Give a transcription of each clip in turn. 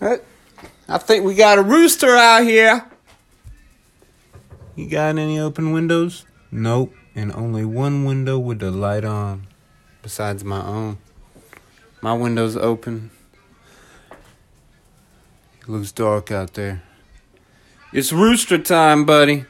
I think we got a rooster out here. You got any open windows? Nope. And only one window with the light on, besides my own. My window's open. It looks dark out there. It's rooster time, buddy.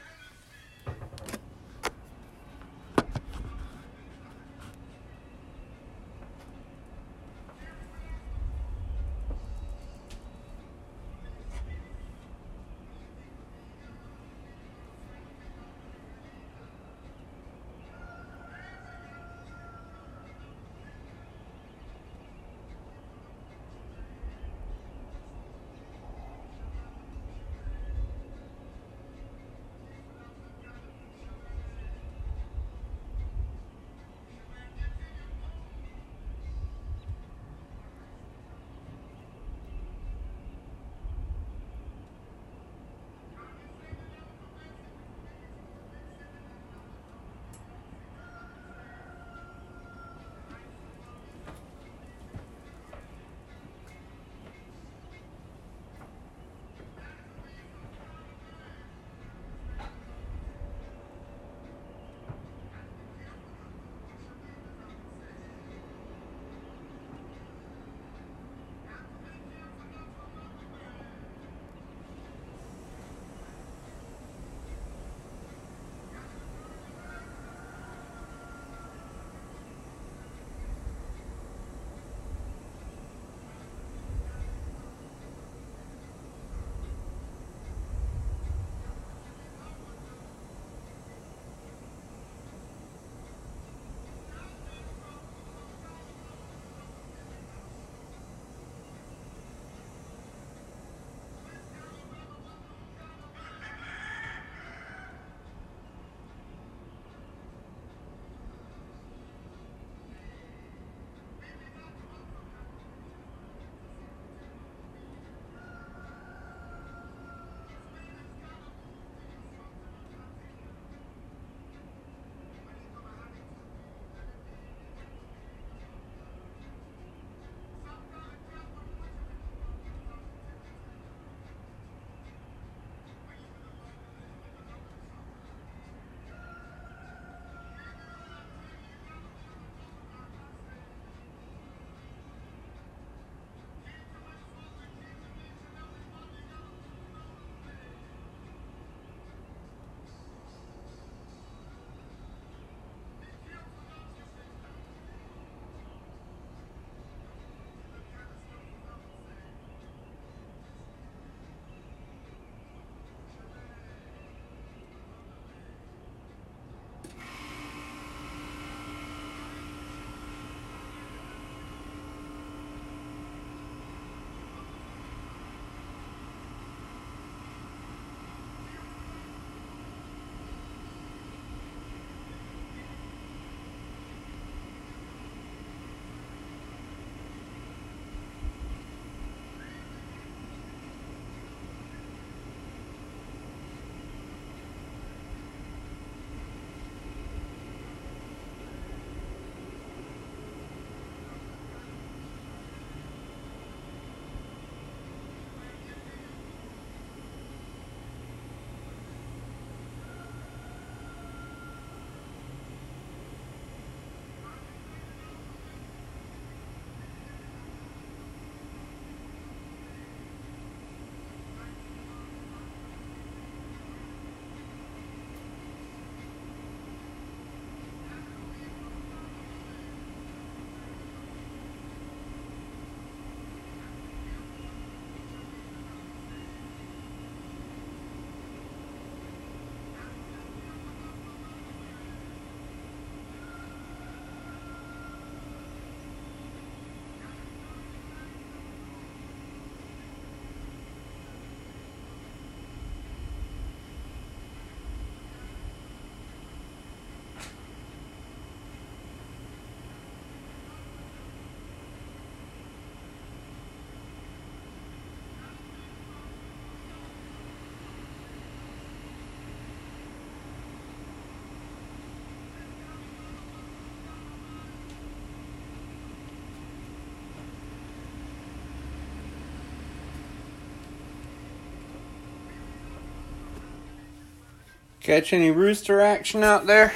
Catch any rooster action out there?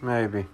Maybe.